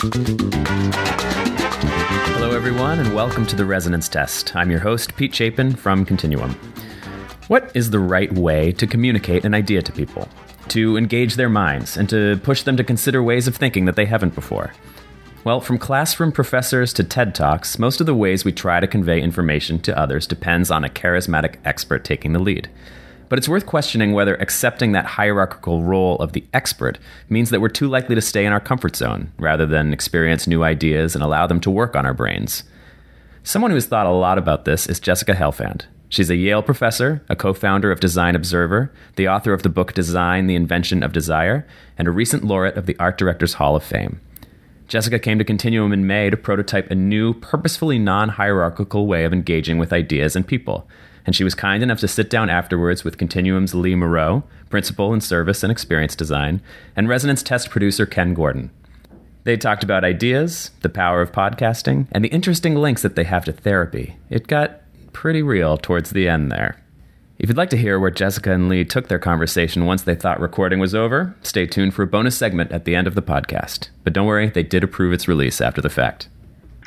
Hello, everyone, and welcome to the Resonance Test. I'm your host, Pete Chapin from Continuum. What is the right way to communicate an idea to people? To engage their minds and to push them to consider ways of thinking that they haven't before? Well, from classroom professors to TED Talks, most of the ways we try to convey information to others depends on a charismatic expert taking the lead. But it's worth questioning whether accepting that hierarchical role of the expert means that we're too likely to stay in our comfort zone rather than experience new ideas and allow them to work on our brains. Someone who has thought a lot about this is Jessica Helfand. She's a Yale professor, a co founder of Design Observer, the author of the book Design The Invention of Desire, and a recent laureate of the Art Directors Hall of Fame. Jessica came to Continuum in May to prototype a new, purposefully non hierarchical way of engaging with ideas and people and she was kind enough to sit down afterwards with Continuum's Lee Moreau, principal in service and experience design, and Resonance Test producer Ken Gordon. They talked about ideas, the power of podcasting, and the interesting links that they have to therapy. It got pretty real towards the end there. If you'd like to hear where Jessica and Lee took their conversation once they thought recording was over, stay tuned for a bonus segment at the end of the podcast. But don't worry, they did approve its release after the fact.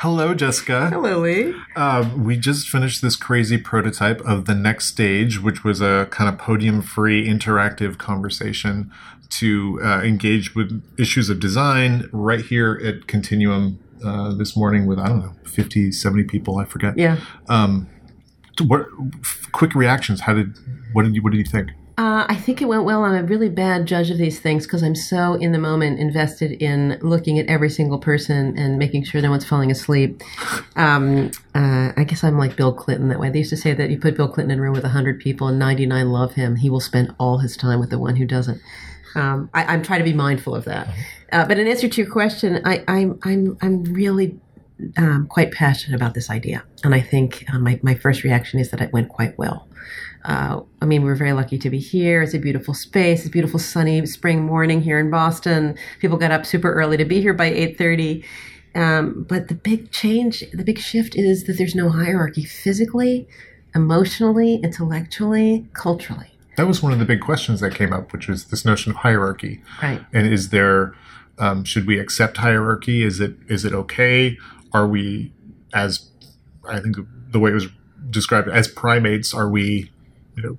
Hello, Jessica. Hello, Lee. Uh, we just finished this crazy prototype of the next stage, which was a kind of podium free interactive conversation to uh, engage with issues of design right here at Continuum uh, this morning with, I don't know, 50, 70 people, I forget. Yeah. Um, what quick reactions? How did, what did you, what did you think? Uh, I think it went well. I'm a really bad judge of these things because I'm so in the moment invested in looking at every single person and making sure no one's falling asleep. Um, uh, I guess I'm like Bill Clinton that way. They used to say that you put Bill Clinton in a room with 100 people and 99 love him, he will spend all his time with the one who doesn't. Um, I, am trying to be mindful of that. Uh, but in answer to your question, I, I'm, I'm, I'm really um, quite passionate about this idea. And I think uh, my, my first reaction is that it went quite well. Uh, I mean, we're very lucky to be here. It's a beautiful space. It's a beautiful sunny spring morning here in Boston. People got up super early to be here by 8.30. Um, but the big change, the big shift is that there's no hierarchy physically, emotionally, intellectually, culturally. That was one of the big questions that came up, which was this notion of hierarchy. Right. And is there, um, should we accept hierarchy? Is it, is it okay? Are we, as I think the way it was described, as primates, are we you know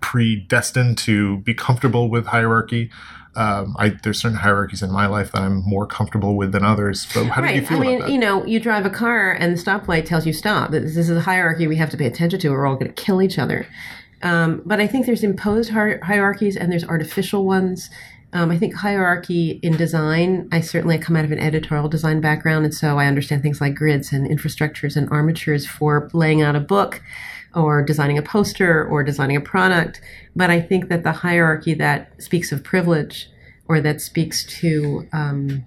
predestined to be comfortable with hierarchy. Um, I, there's certain hierarchies in my life that I'm more comfortable with than others. But how right. do you feel I mean, about that? you know, you drive a car and the stoplight tells you stop. This is a hierarchy we have to pay attention to. Or We're all going to kill each other. Um, but I think there's imposed hierarchies and there's artificial ones. Um, I think hierarchy in design, I certainly come out of an editorial design background, and so I understand things like grids and infrastructures and armatures for laying out a book or designing a poster or designing a product. But I think that the hierarchy that speaks of privilege or that speaks to um,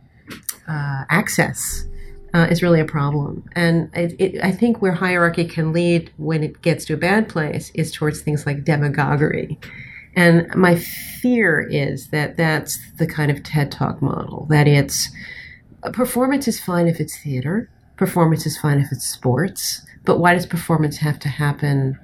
uh, access uh, is really a problem. And it, it, I think where hierarchy can lead when it gets to a bad place is towards things like demagoguery. And my fear is that that's the kind of TED Talk model, that it's performance is fine if it's theater, performance is fine if it's sports, but why does performance have to happen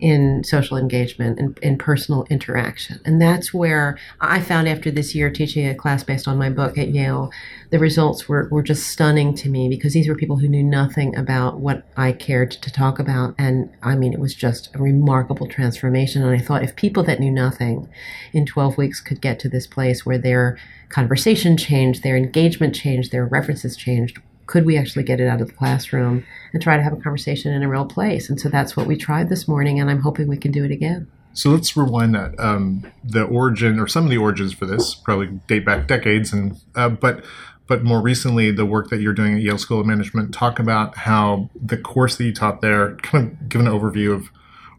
in social engagement and in personal interaction? And that's where I found after this year teaching a class based on my book at Yale, the results were, were just stunning to me because these were people who knew nothing about what I cared to talk about. And I mean, it was just a remarkable transformation. And I thought if people that knew nothing in 12 weeks could get to this place where their conversation changed, their engagement changed, their references changed, could we actually get it out of the classroom and try to have a conversation in a real place? And so that's what we tried this morning, and I'm hoping we can do it again. So let's rewind that. Um, the origin, or some of the origins for this, probably date back decades, and uh, but but more recently, the work that you're doing at Yale School of Management. Talk about how the course that you taught there, kind of give an overview of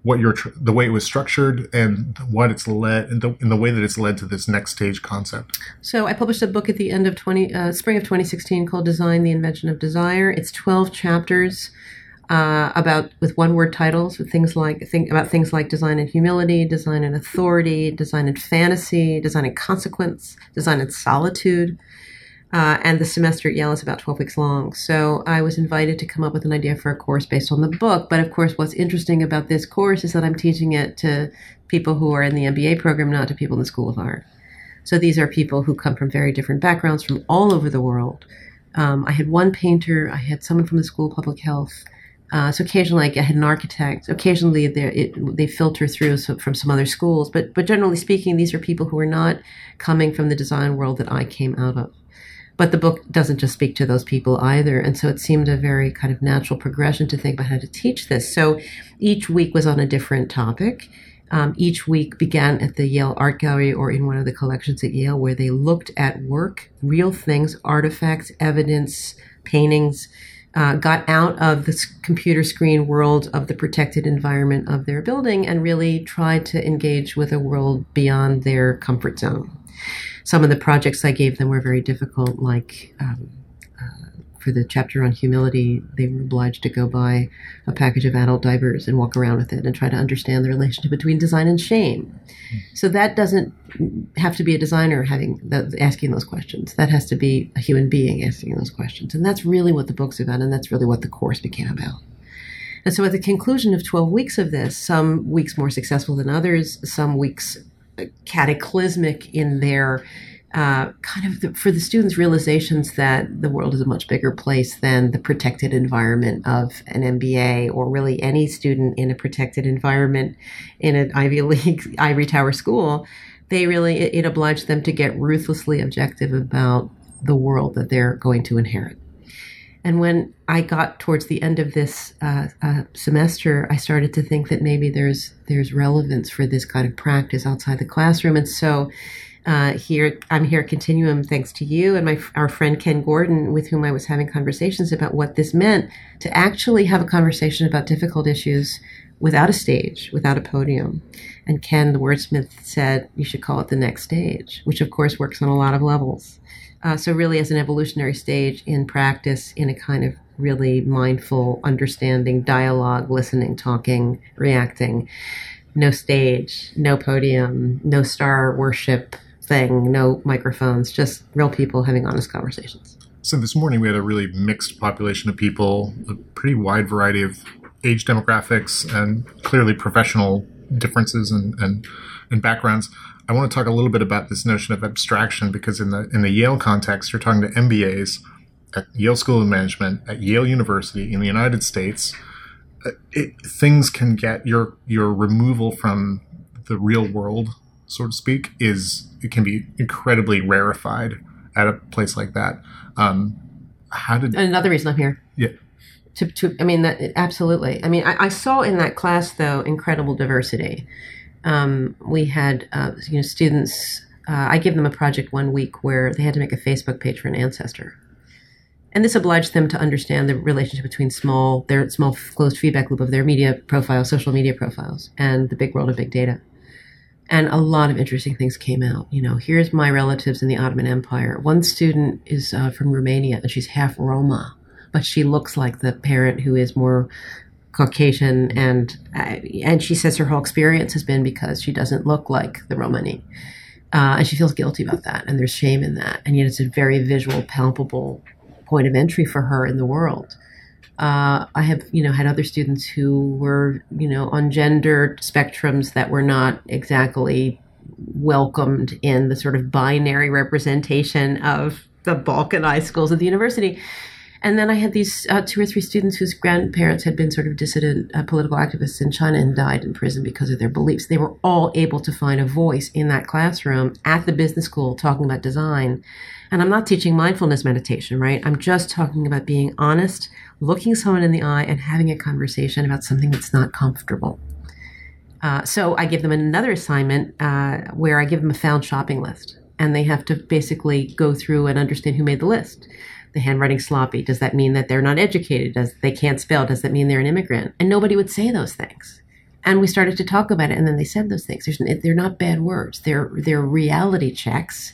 what your the way it was structured and what it's led and the, in the way that it's led to this next stage concept. So I published a book at the end of 20 uh, spring of 2016 called Design: The Invention of Desire. It's 12 chapters uh, about with one word titles with things like think about things like design and humility, design and authority, design and fantasy, design and consequence, design and solitude. Uh, and the semester at Yale is about 12 weeks long. So I was invited to come up with an idea for a course based on the book. But of course, what's interesting about this course is that I'm teaching it to people who are in the MBA program, not to people in the School of Art. So these are people who come from very different backgrounds from all over the world. Um, I had one painter. I had someone from the School of Public Health. Uh, so occasionally, I had an architect. Occasionally, it, they filter through so, from some other schools, but but generally speaking, these are people who are not coming from the design world that I came out of. But the book doesn't just speak to those people either, and so it seemed a very kind of natural progression to think about how to teach this. So each week was on a different topic. Um, each week began at the Yale Art Gallery or in one of the collections at Yale, where they looked at work, real things, artifacts, evidence, paintings uh, got out of the computer screen world of the protected environment of their building and really tried to engage with a world beyond their comfort zone. Some of the projects I gave them were very difficult, like um, for the chapter on humility, they were obliged to go buy a package of adult diapers and walk around with it and try to understand the relationship between design and shame. So that doesn't have to be a designer having the, asking those questions. That has to be a human being asking those questions, and that's really what the book's about, and that's really what the course became about. And so, at the conclusion of 12 weeks of this, some weeks more successful than others, some weeks cataclysmic in their uh, kind of the, for the students realizations that the world is a much bigger place than the protected environment of an MBA or really any student in a protected environment in an Ivy League ivory tower school. They really it, it obliged them to get ruthlessly objective about the world that they're going to inherit. And when I got towards the end of this uh, uh, semester, I started to think that maybe there's there's relevance for this kind of practice outside the classroom. And so uh, here I'm here at Continuum thanks to you and my our friend Ken Gordon, with whom I was having conversations about what this meant to actually have a conversation about difficult issues without a stage, without a podium. And Ken, the wordsmith, said you should call it the next stage, which of course works on a lot of levels. Uh, so really, as an evolutionary stage in practice, in a kind of really mindful, understanding, dialogue, listening, talking, reacting. No stage, no podium, no star worship, thing, no microphones, just real people having honest conversations. So this morning we had a really mixed population of people, a pretty wide variety of age demographics and clearly professional differences and, and, and backgrounds. I want to talk a little bit about this notion of abstraction because in the in the Yale context, you're talking to MBAs at Yale School of Management at Yale University in the United States. Uh, it, things can get your your removal from the real world so to speak, is it can be incredibly rarefied at a place like that. Um, how did another reason I'm here? Yeah. To, to I mean that absolutely. I mean I, I saw in that class though incredible diversity. Um, we had uh, you know students. Uh, I gave them a project one week where they had to make a Facebook page for an ancestor, and this obliged them to understand the relationship between small their small closed feedback loop of their media profiles, social media profiles, and the big world of big data and a lot of interesting things came out. You know, here's my relatives in the Ottoman Empire. One student is uh, from Romania and she's half Roma, but she looks like the parent who is more Caucasian, and and she says her whole experience has been because she doesn't look like the Romani, uh, and she feels guilty about that, and there's shame in that, and yet it's a very visual, palpable point of entry for her in the world. Uh, I have, you know, had other students who were, you know, on gender spectrums that were not exactly welcomed in the sort of binary representation of the balkanized schools at the university. And then I had these uh, two or three students whose grandparents had been sort of dissident uh, political activists in China and died in prison because of their beliefs. They were all able to find a voice in that classroom at the business school talking about design. And I'm not teaching mindfulness meditation, right? I'm just talking about being honest looking someone in the eye and having a conversation about something that's not comfortable. Uh, so I give them another assignment uh, where I give them a found shopping list, and they have to basically go through and understand who made the list. The handwriting sloppy. Does that mean that they're not educated? Does they can't spell? Does that mean they're an immigrant? And nobody would say those things. And we started to talk about it, and then they said those things. There's, they're not bad words. They're they're reality checks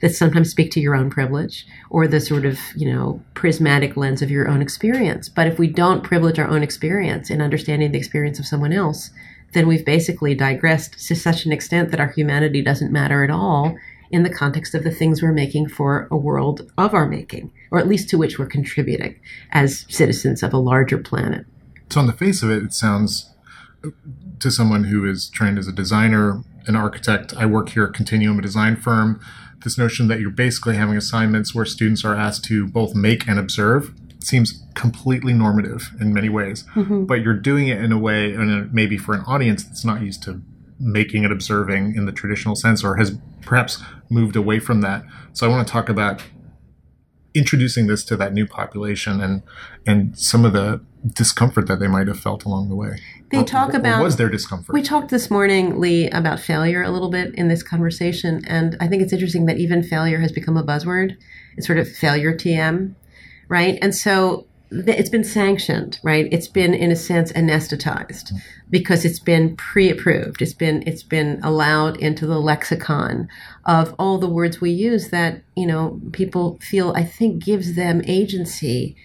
that sometimes speak to your own privilege or the sort of, you know, prismatic lens of your own experience. But if we don't privilege our own experience in understanding the experience of someone else, then we've basically digressed to such an extent that our humanity doesn't matter at all in the context of the things we're making for a world of our making, or at least to which we're contributing as citizens of a larger planet. So, on the face of it, it sounds to someone who is trained as a designer, an architect. I work here at Continuum, a design firm this notion that you're basically having assignments where students are asked to both make and observe seems completely normative in many ways. Mm-hmm. But you're doing it in a way, and maybe for an audience that's not used to making and observing in the traditional sense or has perhaps moved away from that. So I want to talk about introducing this to that new population and and some of the discomfort that they might have felt along the way. They talk about was their discomfort. We talked this morning, Lee, about failure a little bit in this conversation, and I think it's interesting that even failure has become a buzzword. It's sort of failure TM, right? And so it's been sanctioned, right? It's been in a sense anesthetized because it's been pre-approved. It's been it's been allowed into the lexicon of all the words we use that you know people feel I think gives them agency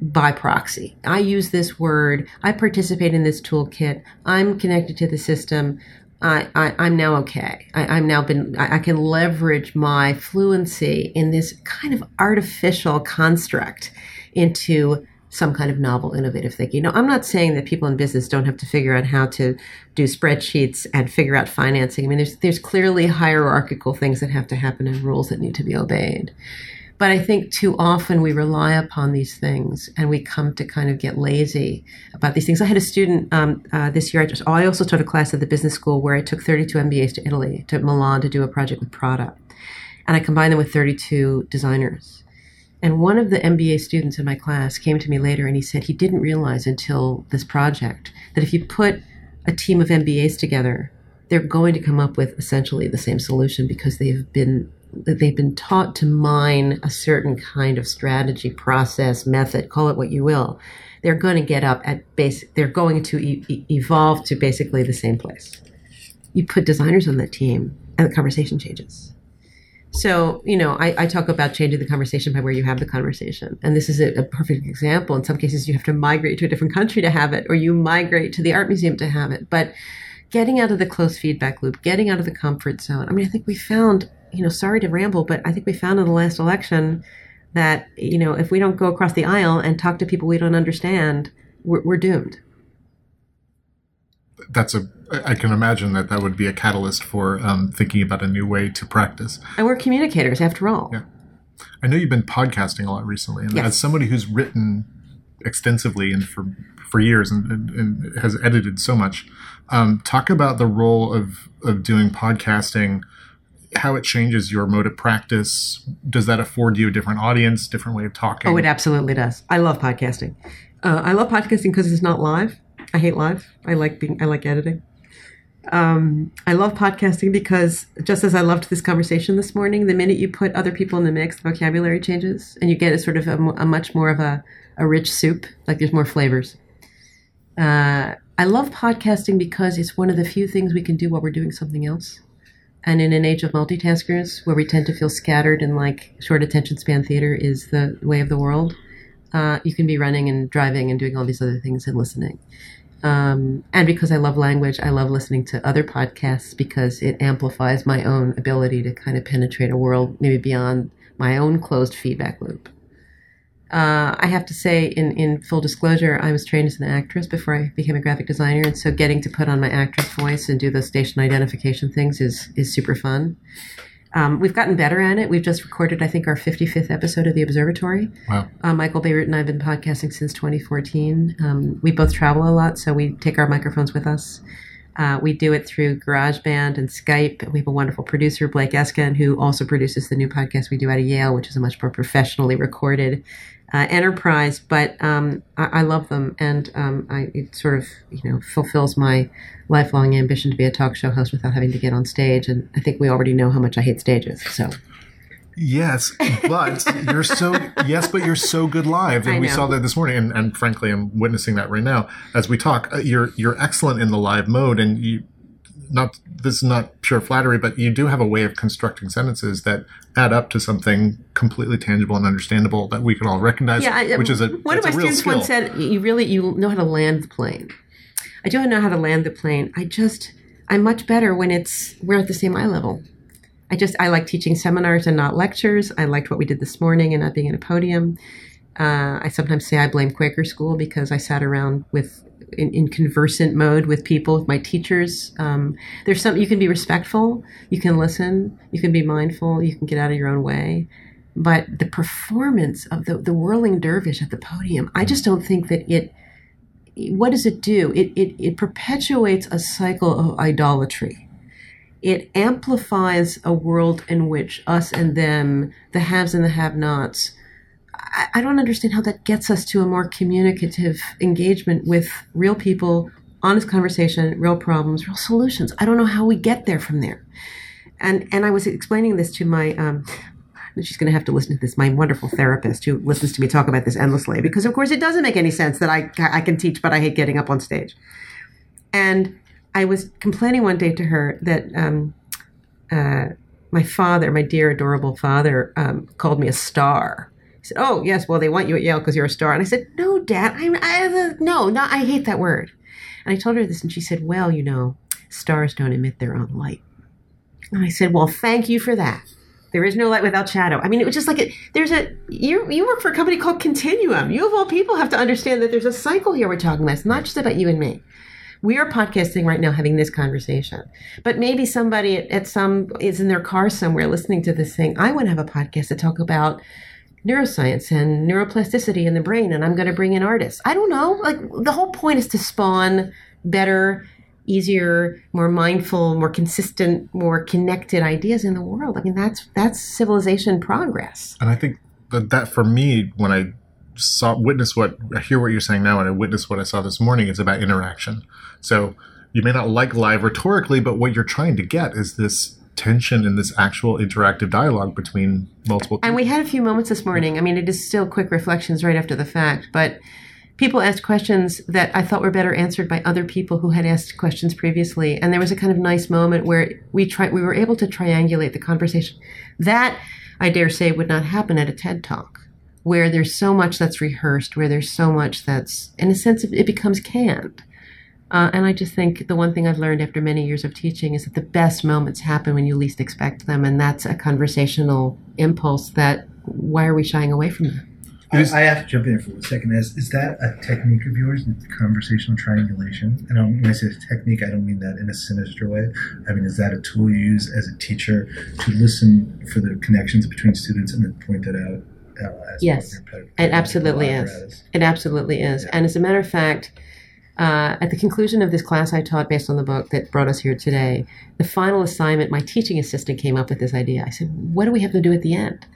by proxy. I use this word. I participate in this toolkit. I'm connected to the system. I, I, am now okay. I, am now been, I, I, can leverage my fluency in this kind of artificial construct into some kind of novel, innovative thinking. Know, I'm not saying that people in business don't have to figure out how to do spreadsheets and figure out financing. I mean, there's there's clearly hierarchical things that have to happen and rules that need to be obeyed. But I think too often we rely upon these things and we come to kind of get lazy about these things. I had a student um, uh, this year. I, just, I also taught a class at the business school where I took 32 MBAs to Italy, to Milan, to do a project with Prada, and I combined them with 32 designers and one of the MBA students in my class came to me later and he said he didn't realize until this project that if you put a team of MBAs together, they're going to come up with essentially the same solution because they've been they've been taught to mine a certain kind of strategy, process, method, call it what you will. They're going to get up at basic. They're going to e- evolve to basically the same place. You put designers on that team, and the conversation changes so, you know, I, I, talk about changing the conversation by where you have the conversation. And this is a, a, perfect example. In some cases, you have to migrate to a different country to have it, or you migrate to the art museum to have it. But getting out of the close feedback loop, getting out of the comfort zone. I mean, I think we found, you know, sorry to ramble, but I think we found in the last election that, you know, if we don't go across the aisle and talk to people we don't understand, we're, we're doomed that's a I can imagine that that would be a catalyst for um, thinking about a new way to practice. And we're communicators, after all. Yeah, I know you've been podcasting a lot recently, and yes. as somebody who's written extensively and for for years and, and, and has edited so much, um, talk about the role of of doing podcasting. How it changes your mode of practice? Does that afford you a different audience, different way of talking? Oh, it absolutely does. I love podcasting. Uh, I love podcasting because it's not live I hate live. I like being. I like editing. Um, I love podcasting because just as I loved this conversation this morning, the minute you put other people in the mix, the vocabulary changes, and you get a sort of a, a much more of a, a rich soup. Like there's more flavors. Uh, I love podcasting because it's one of the few things we can do while we're doing something else. And in an age of multitaskers, where we tend to feel scattered and like short attention span theater is the way of the world, uh, you can be running and driving and doing all these other things and listening. Um, and because I love language, I love listening to other podcasts because it amplifies my own ability to kind of penetrate a world maybe beyond my own closed feedback loop. Uh, I have to say, in, in full disclosure, I was trained as an actress before I became a graphic designer, and so getting to put on my actress voice and do those station identification things is is super fun. Um, we've gotten better at it. We've just recorded, I think, our 55th episode of The Observatory. Wow. Uh, Michael Bierut and I have been podcasting since 2014. Um, we both travel a lot, so we take our microphones with us. Uh, we do it through GarageBand and Skype. We have a wonderful producer, Blake Eskin, who also produces the new podcast we do out of Yale, which is a much more professionally recorded uh, enterprise. But um, I, I, love them, and um, I, it sort of you know fulfills my lifelong ambition to be a talk show host without having to get on stage. And I think we already know how much I hate stages. So. Yes, but you're so yes, but you're so good live, and we saw that this morning. And, and, frankly, I'm witnessing that right now as we talk. Uh, you're you're excellent in the live mode, and you not this is not pure flattery, but you do have a way of constructing sentences that add up to something completely tangible and understandable that we can all recognize. Yeah, I, which is a one of my students once said, "You really you know how to land the plane." I don't know how to land the plane. I just, I'm much better when it's, we're at the same eye level. I just, I like teaching seminars and not lectures. I liked what we did this morning and not being in a podium. Uh, I sometimes say I blame Quaker school because I sat around with in, in conversant mode with people, with my teachers. Um, there's some you can be respectful, you can listen, you can be mindful, you can get out of your own way. But the performance of the the whirling dervish at the podium, I just don't think that it. What does it do? It it, it perpetuates a cycle of idolatry it amplifies a world in which us and them, the haves and the have nots, I, I don't understand how that gets us to a more communicative engagement with real people, honest conversation, real problems, real solutions. I don't know how we get there from there. And and I was explaining this to my um, she's going to have to listen to this. My wonderful therapist who listens to me talk about this endlessly because, of course, it doesn't make any sense that I I can teach, but I hate getting up on stage. And I was complaining one day to her that um, uh, my father, my dear adorable father, um, called me a star. He said, "Oh yes, well they want you at Yale because you're a star." And I said, "No, Dad, I'm I, no, no, I hate that word." And I told her this, and she said, "Well, you know, stars don't emit their own light." And I said, "Well, thank you for that." There is no light without shadow. I mean, it was just like a, there's a you you work for a company called Continuum. You of all people have to understand that there's a cycle here we're talking about. It's not just about you and me we are podcasting right now having this conversation but maybe somebody at, at, some is in their car somewhere listening to this thing i want to have a podcast to talk about neuroscience and neuroplasticity in the brain and i'm going to bring in artists. I don't know like the whole point is to spawn better easier more mindful more consistent more connected ideas in the world. I mean that's that's civilization progress. And i think that, that for me when i saw witness what I hear what you're saying now and I witness what I saw this morning it's about interaction. So you may not like live rhetorically but what you're trying to get is this tension in this actual interactive dialogue between multiple people. and we had a few moments this morning i mean it is still quick reflections right after the fact but people asked questions that i thought were better answered by other people who had asked questions previously and there was a kind of nice moment where we try we were able to triangulate the conversation that i dare say would not happen at a ted talk where there's so much that's rehearsed, where there's so much that's, in a sense, it becomes canned. Uh, and I just think the one thing I've learned after many years of teaching is that the best moments happen when you least expect them. And that's a conversational impulse that, why are we shying away from that? I, I, have to jump in for a second. Is, is that a technique of yours, the conversational triangulation? And when I say technique, I don't mean that in a sinister way. I mean, is that a tool you use as a teacher to listen for the connections between students and then point that out yes, it absolutely is. It absolutely is. Yeah. And as a matter of fact, uh, at the conclusion of this class I taught based on the book that brought us here today, the final assignment, my teaching assistant came up with this idea. I said, What do we have to do at the end?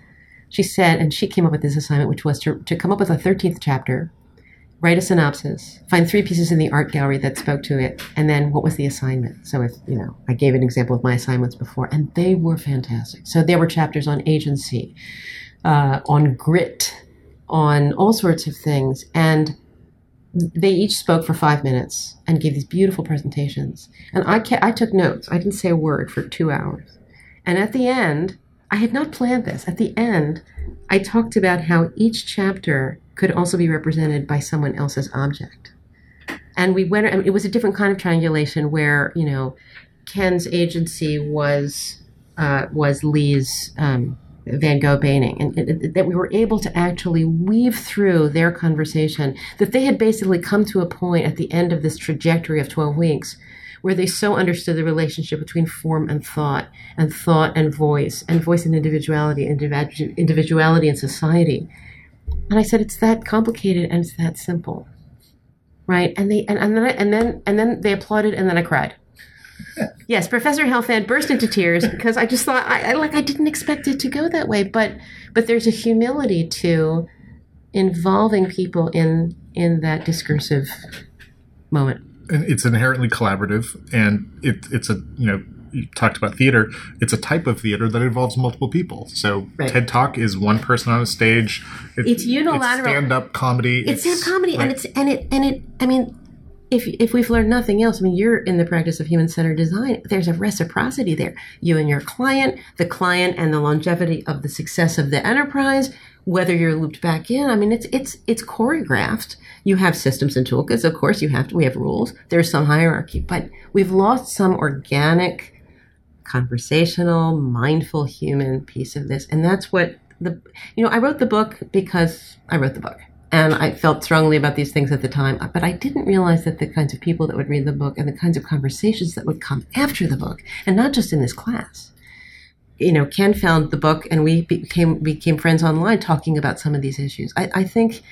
She said, and she came up with this assignment, which was to, to come up with a 13th chapter, write a synopsis, find three pieces in the art gallery that spoke to it, and then what was the assignment? So, if, you know, I gave an example of my assignments before, and they were fantastic. So, there were chapters on agency, uh, on grit, on all sorts of things. And they each spoke for five minutes and gave these beautiful presentations. And I, ca- I took notes. I didn't say a word for two hours. And at the end, I had not planned this. At the end, I talked about how each chapter could also be represented by someone else's object. And we went, it was a different kind of triangulation where, you know, Ken's agency was, uh, was Lee's um, Van Gogh painting, and, and, that we were able to actually weave through their conversation, that they had basically come to a point at the end of this trajectory of 12 weeks where they so understood the relationship between form and thought, and thought and voice, and voice and individuality, and individuality and society. And I said, it's that complicated and it's that simple. Right? And they and, and then I, and then and then they applauded and then I cried yes, Professor Helfand burst into tears because I just thought I, I, like I didn't expect it to go that way, but but there's a humility to involving people in in that discursive moment. And it's inherently collaborative, and it, it's a you know you talked about theater. It's a type of theater that involves multiple people. So right. TED Talk is one person on a stage. It, it's unilateral. Stand up comedy. It's, it's stand up comedy, right. and it's and it and it. I mean, if if we've learned nothing else, I mean, you're in the practice of human centered design. There's a reciprocity there. You and your client, the client, and the longevity of the success of the enterprise. Whether you're looped back in, I mean, it's it's it's choreographed. You have systems and toolkits, of course. You have to. We have rules. There's some hierarchy, but we've lost some organic, conversational, mindful human piece of this, and that's what the you know. I wrote the book because I wrote the book and I felt strongly about these things at the time, but I didn't realize that the kinds of people that would read the book and the kinds of conversations that would come after the book, and not just in this class. You know, Ken found the book, and we became became friends online talking about some of these issues. I, I think,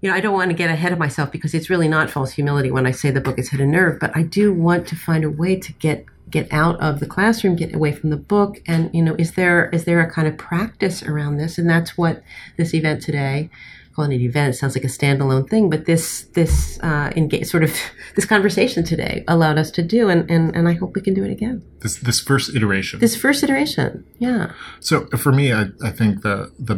you know, I don't want to get ahead of myself because it's really not false humility when I say the book has hit a nerve, but I do want to find a way to get get out of the classroom, get away from the book, and you know, is there is there a kind of practice around this? And that's what this event today calling it an event sounds like a standalone thing, but this this uh, engage, sort of this conversation today allowed us to do, and, and and I hope we can do it again. This this first iteration. This first iteration, yeah. So for me, I, I think the the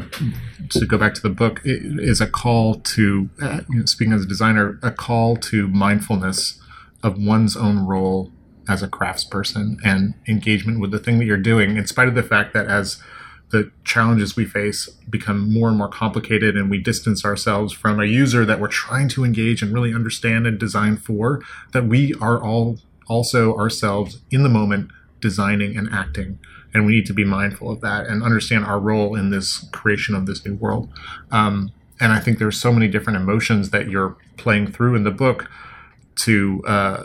to go back to the book is a call to uh, you know, speaking as a designer, a call to mindfulness of one's own role as a craftsperson and engagement with the thing that you're doing, in spite of the fact that as the challenges we face become more and more complicated and we distance ourselves from a user that we're trying to engage and really understand and design for that we are all also ourselves in the moment designing and acting. And we need to be mindful of that and understand our role in this creation of this new world. Um, and i think there's so many different emotions that you're playing through in the book to uh,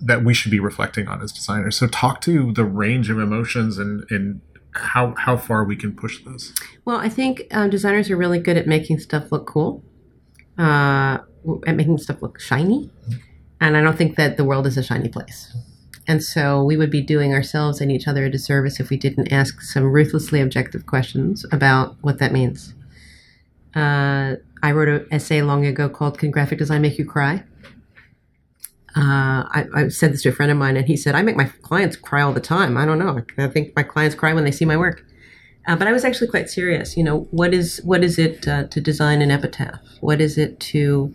that we should be reflecting on as designers. So talk to the range of emotions and, and how how far we can push this? Well, I think um, designers are really good at making stuff look cool, uh, at making stuff look shiny, and I don't think that the world is a shiny place. And so we would be doing ourselves and each other a disservice if we didn't ask some ruthlessly objective questions about what that means. Uh, I wrote an essay long ago called "Can Graphic Design Make You Cry?" Uh, I, I, said this to a friend of mine, and he said, "I make my clients cry all the time. I don't know. I think my clients cry when they see my work." Uh, but I was actually quite serious. You know, what is what is it uh, to design an epitaph? What is it to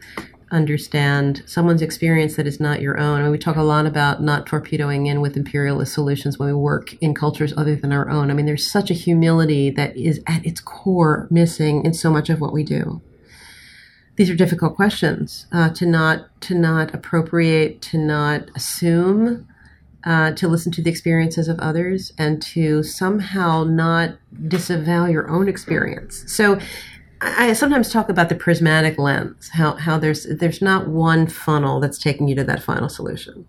understand someone's experience that is not your own? I mean, we talk a lot about not torpedoing in with imperialist solutions when we work in cultures other than our own. I mean, there's such a humility that is at its core missing in so much of what we do these are difficult questions uh, to not to not appropriate, to not assume, uh, to listen to the experiences of others, and to somehow not disavow your own experience. So. I sometimes talk about the prismatic lens, how, how there's there's not one funnel that's taking you to that final solution.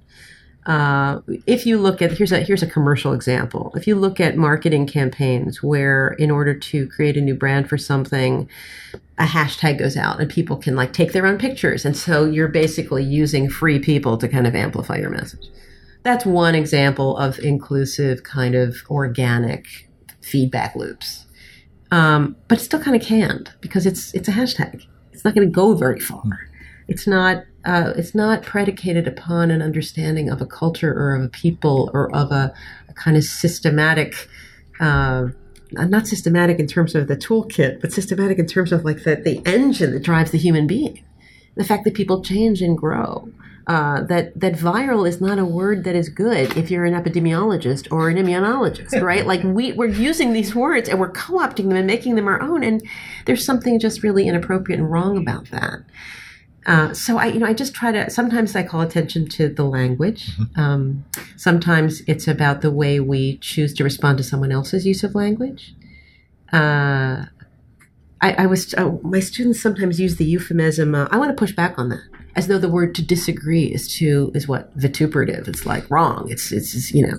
Uh, if you look at here's a here's a commercial example. If you look at marketing campaigns where, in order to create a new brand for something, a hashtag goes out and people can like take their own pictures, and so you're basically using free people to kind of amplify your message. That's one example of inclusive, kind of organic feedback loops. Um, but it's still kind of canned because it's it's a hashtag. It's not going to go very far. It's not uh, it's not predicated upon an understanding of a culture or of a people or of a, a kind of systematic. Uh, not systematic in terms of the toolkit, but systematic in terms of like the, the engine that drives the human being. The fact that people change and grow. Uh, that that viral is not a word that is good if you're an epidemiologist or an immunologist, right? like we we're using these words and we're co-opting them and making them our own, and there's something just really inappropriate and wrong about that. Uh, so I, you know, I just try to. Sometimes I call attention to the language. Mm-hmm. Um, sometimes it's about the way we choose to respond to someone else's use of language. Uh, I, I, was uh, my students sometimes use the euphemism. Uh, I want to push back on that, as though the word to disagree is to is what vituperative. It's like wrong. It's it's you know,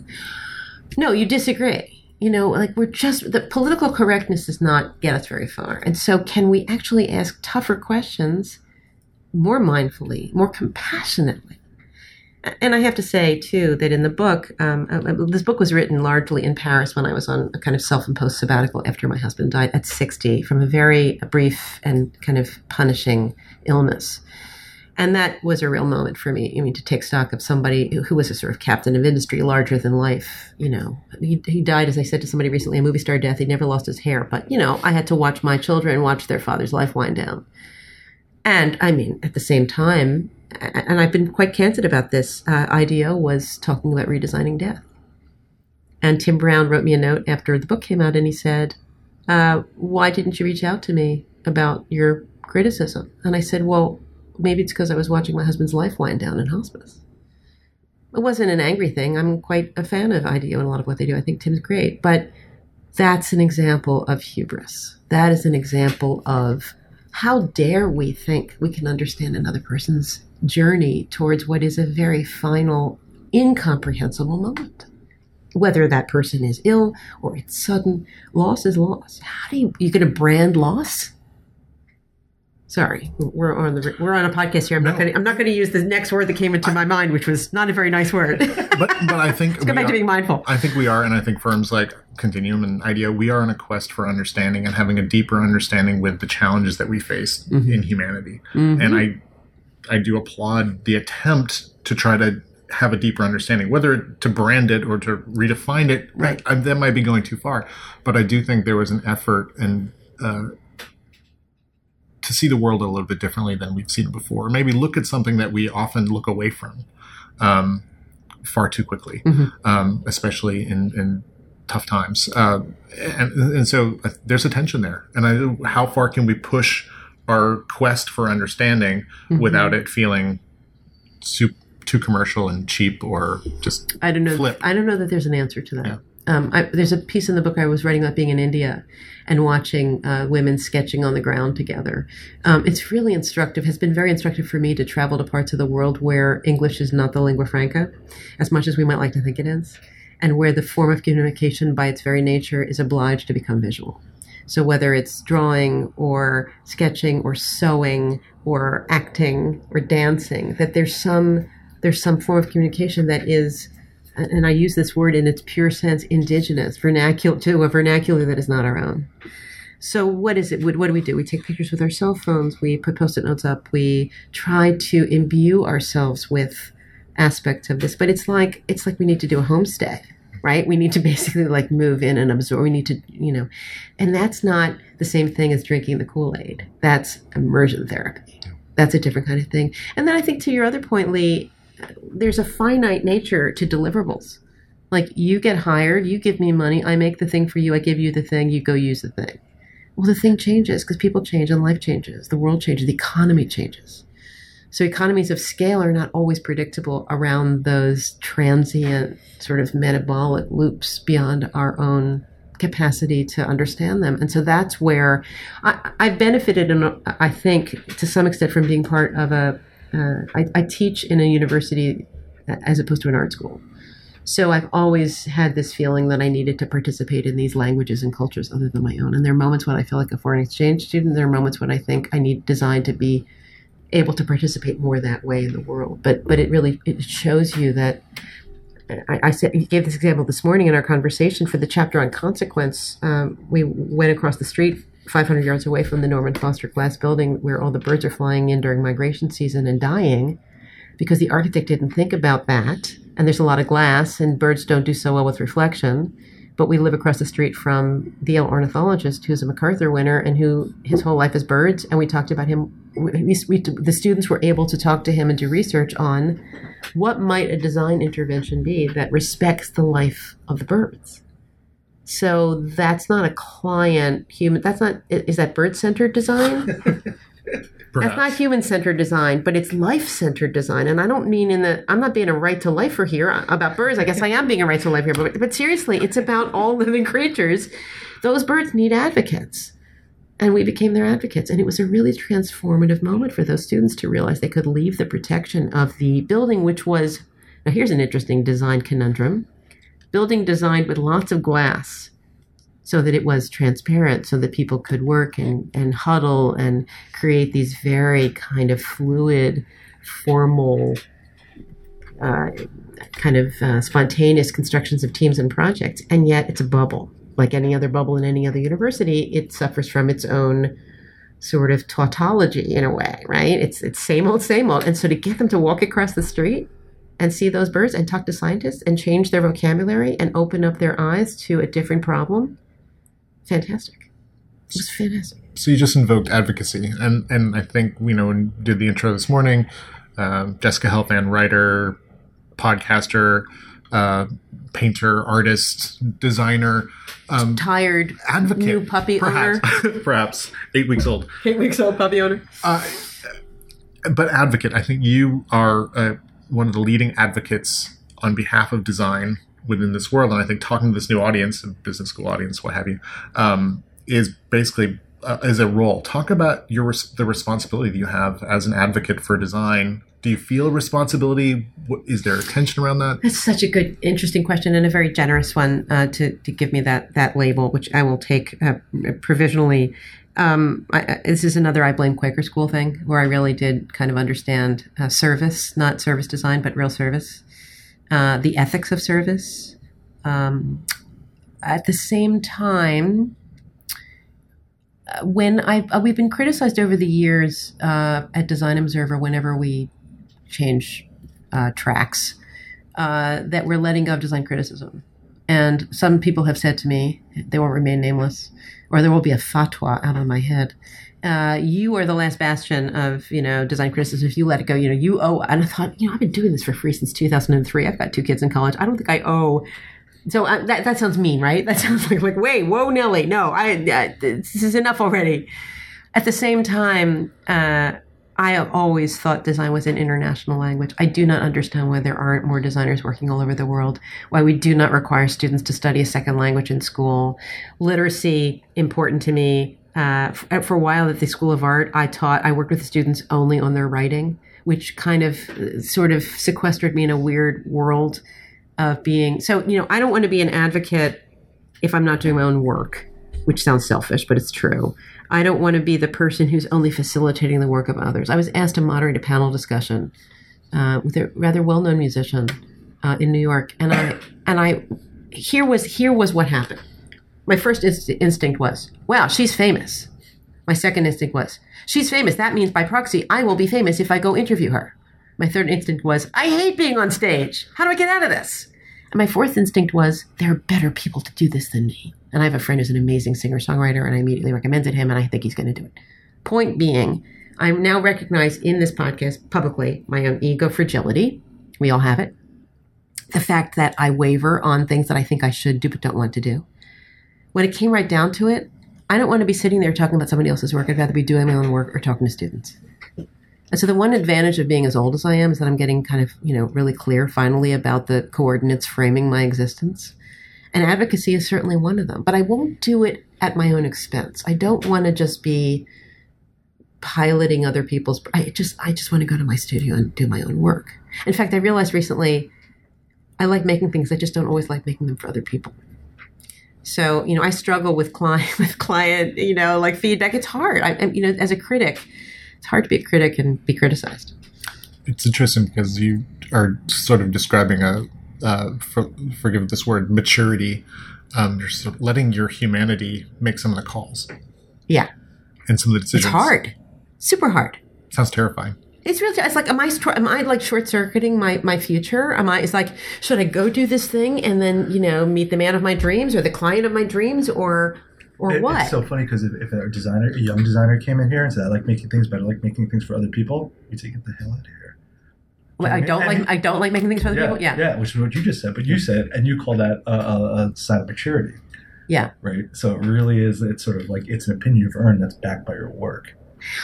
no, you disagree you know, like we're just the political correctness does not get us very far. And so, can we actually ask tougher questions more mindfully, more compassionately. And I have to say, too, that in the book, um, uh, uh, this book was written largely in Paris when I was on a kind of self imposed sabbatical after my husband died at 60 from a very brief and kind of punishing illness. And that was a real moment for me. I mean, to take stock of somebody who was a sort of captain of industry, larger than life. You know, he, he died, as I said to somebody recently, a movie star death. He never lost his hair. But, you know, I had to watch my children watch their father's life wind down. And I mean, at the same time, and I've been quite candid about this, uh, IDEO was talking about redesigning death. And Tim Brown wrote me a note after the book came out and he said, uh, Why didn't you reach out to me about your criticism? And I said, Well, maybe it's because I was watching my husband's life wind down in hospice. It wasn't an angry thing. I'm quite a fan of IDEO and a lot of what they do. I think Tim's great. But that's an example of hubris. That is an example of how dare we think we can understand another person's journey towards what is a very final, incomprehensible moment? Whether that person is ill or it's sudden, loss is loss. How do you, you going to brand loss? Sorry, we're on the we're on a podcast here. I'm not going to I'm not going to use the next word that came into my mind, which was not a very nice word. but but I think Let's go back to being mindful. I think we are, and I think firms like Continuum and IDEO, we are on a quest for understanding and having a deeper understanding with the challenges that we face Mm-hmm. in humanity. And I, I do applaud the attempt to try to have a deeper understanding, whether to brand it or to redefine it. Right. I, that might be going too far, but I do think there was an effort and. Uh, to see the world a little bit differently than we've seen it before. Maybe look at something that we often look away from um, far too quickly, um, especially in, in tough times. Uh, and, and so uh, there's a tension there. And I, how far can we push our quest for understanding without it feeling too, too commercial and cheap or just I don't know. flip. I don't know that there's an answer to that. Um, I, there's a piece in the book I was writing about being in India and watching uh, women sketching on the ground together. Um, it's really instructive. Has been very instructive for me to travel to parts of the world where English is not the lingua franca, as much as we might like to think it is, and where the form of communication, by its very nature, is obliged to become visual. So whether it's drawing or sketching or sewing or acting or dancing, that there's some there's some form of communication that is and I use this word in its pure sense, indigenous, vernacular to a vernacular that is not our own. So what is it? What, do we do? We take pictures with our cell phones. We put post-it notes up. We try to imbue ourselves with aspects of this. But it's like it's like we need to do a homestay, right? We need to basically like move in and absorb. We need to, you know, and that's not the same thing as drinking the Kool-Aid. That's immersion therapy. That's a different kind of thing. And then I think to your other point, Lee, there's a finite nature to deliverables. Like you get hired, you give me money, I make the thing for you, I give you the thing, you go use the thing. Well, the thing changes because people change and life changes, the world changes, the economy changes. So economies of scale are not always predictable around those transient sort of metabolic loops beyond our own capacity to understand them. And so that's where I, I benefited, and I think to some extent, from being part of a uh, I, I teach in a university as opposed to an art school. So I've always had this feeling that I needed to participate in these languages and cultures other than my own. And there are moments when I feel like a foreign exchange student. There are moments when I think I need design to be able to participate more that way in the world. But but it really it shows you that. I, I said, you gave this example this morning in our conversation for the chapter on consequence. Um, we went across the street 500 yards away from the Norman Foster Glass building where all the birds are flying in during migration season and dying because the architect didn't think about that. And there's a lot of glass, and birds don't do so well with reflection. But we live across the street from the ornithologist who's a MacArthur winner and who his whole life is birds. And we talked about him. We, we, the students were able to talk to him and do research on what might a design intervention be that respects the life of the birds. So that's not a client human. That's not. Is that bird centered design? That's not human centered design, but it's life centered design. And I don't mean in the. I'm not being a right to lifer here uh, about birds. I guess I am being a right to life here, but but seriously, it's about all living creatures. Those birds need advocates. And we became their advocates. And it was a really transformative moment for those students to realize they could leave the protection of the building, which was now here's an interesting design conundrum building designed with lots of glass so that it was transparent so that people could work and, and huddle and create these very kind of fluid formal uh, kind of uh, spontaneous constructions of teams and projects. And yet it's a bubble. Like any other bubble in any other university it suffers from its own sort of tautology in a way right? It's it's same old same old. And so to get them to walk across the street and see those birds and talk to scientists and change their vocabulary and open up their eyes to a different problem fantastic. It was fantastic. So you just invoked advocacy, and and I think you know when did the intro this morning, um, Jessica Helfand, writer, podcaster, uh, painter, artist, designer, um, tired advocate, new puppy owner. Perhaps, perhaps. Eight weeks old, eight weeks old puppy owner. Uh, but advocate. I think you are uh, one of the leading advocates on behalf of design within this world, and I think talking to this new audience, business school audience, what have you, um, is basically uh, as a role. Talk about your the responsibility that you have as an advocate for design. Do you feel responsibility? Is there tension around that? That's such a good, interesting question, and a very generous one uh, to to give me that that label, which I will take uh, provisionally. Um, I, this is another I blame Quaker School thing, where I really did kind of understand uh, service, not service design, but real service, uh, the ethics of service. Um, at the same time, uh, when I uh, we've been criticized over the years uh, at Design Observer whenever we change uh, tracks that we're letting go of design criticism, and some people have said to me they won't remain nameless, or there will be a fatwa out of my head. Uh, you are the last bastion of you know design criticism. If you let it go, you know you owe. And I thought, you know, I've been doing this for free since 2003. I've got two kids in college. I don't think I owe so uh, that that sounds mean, right? That sounds like like wait, whoa, Nelly, no, I uh, this is enough already. At the same time, uh, I have always thought design was an international language. I do not understand why there aren't more designers working all over the world. Why we do not require students to study a second language in school. Literacy important to me. Uh, for, for a while at the School of Art, I taught. I worked with students only on their writing, which kind of uh, sort of sequestered me in a weird world of being so you know i don't want to be an advocate if i'm not doing my own work which sounds selfish but it's true i don't want to be the person who's only facilitating the work of others i was asked to moderate a panel discussion uh, with a rather well-known musician uh, in new york and i and i here was here was what happened my first inst- instinct was wow she's famous my second instinct was she's famous that means by proxy i will be famous if i go interview her my third instinct was, I hate being on stage. How do I get out of this? And my fourth instinct was, there are better people to do this than me. And I have a friend who's an amazing singer songwriter, and I immediately recommended him, and I think he's going to do it. Point being, I now recognize in this podcast publicly my own ego fragility. We all have it. The fact that I waver on things that I think I should do but don't want to do. When it came right down to it, I don't want to be sitting there talking about somebody else's work. I'd rather be doing my own work or talking to students. And so the one advantage of being as old as I am is that I'm getting kind of, you know, really clear finally about the coordinates framing my existence. And advocacy is certainly one of them, but I won't do it at my own expense. I don't want to just be piloting other people's I just I just want to go to my studio and do my own work. In fact, I realized recently I like making things, I just don't always like making them for other people. So, you know, I struggle with client with client, you know, like feedback. It's hard. I, you know, as a critic, it's hard to be a critic and be criticized. It's interesting because you are sort of describing a, uh, for, forgive this word, maturity. Um, you're sort of letting your humanity make some of the calls. Yeah. And some of the decisions. It's hard. Super hard. Sounds terrifying. It's really. It's like, am I? Am I like short circuiting my my future? Am I? It's like, should I go do this thing and then you know meet the man of my dreams or the client of my dreams or or It- what? It's so funny because if, if a designer, a young designer came in here and said, "I like making things, but I like making things for other people," you'd say, "Get the hell out of here." Well, I don't like. I don't like making things for other yeah, people. Yeah. yeah, which is what you just said. But you said, and you call that a, a, a sign of maturity, Yeah. right? So it really is. It's sort of like it's an opinion you've earned that's backed by your work.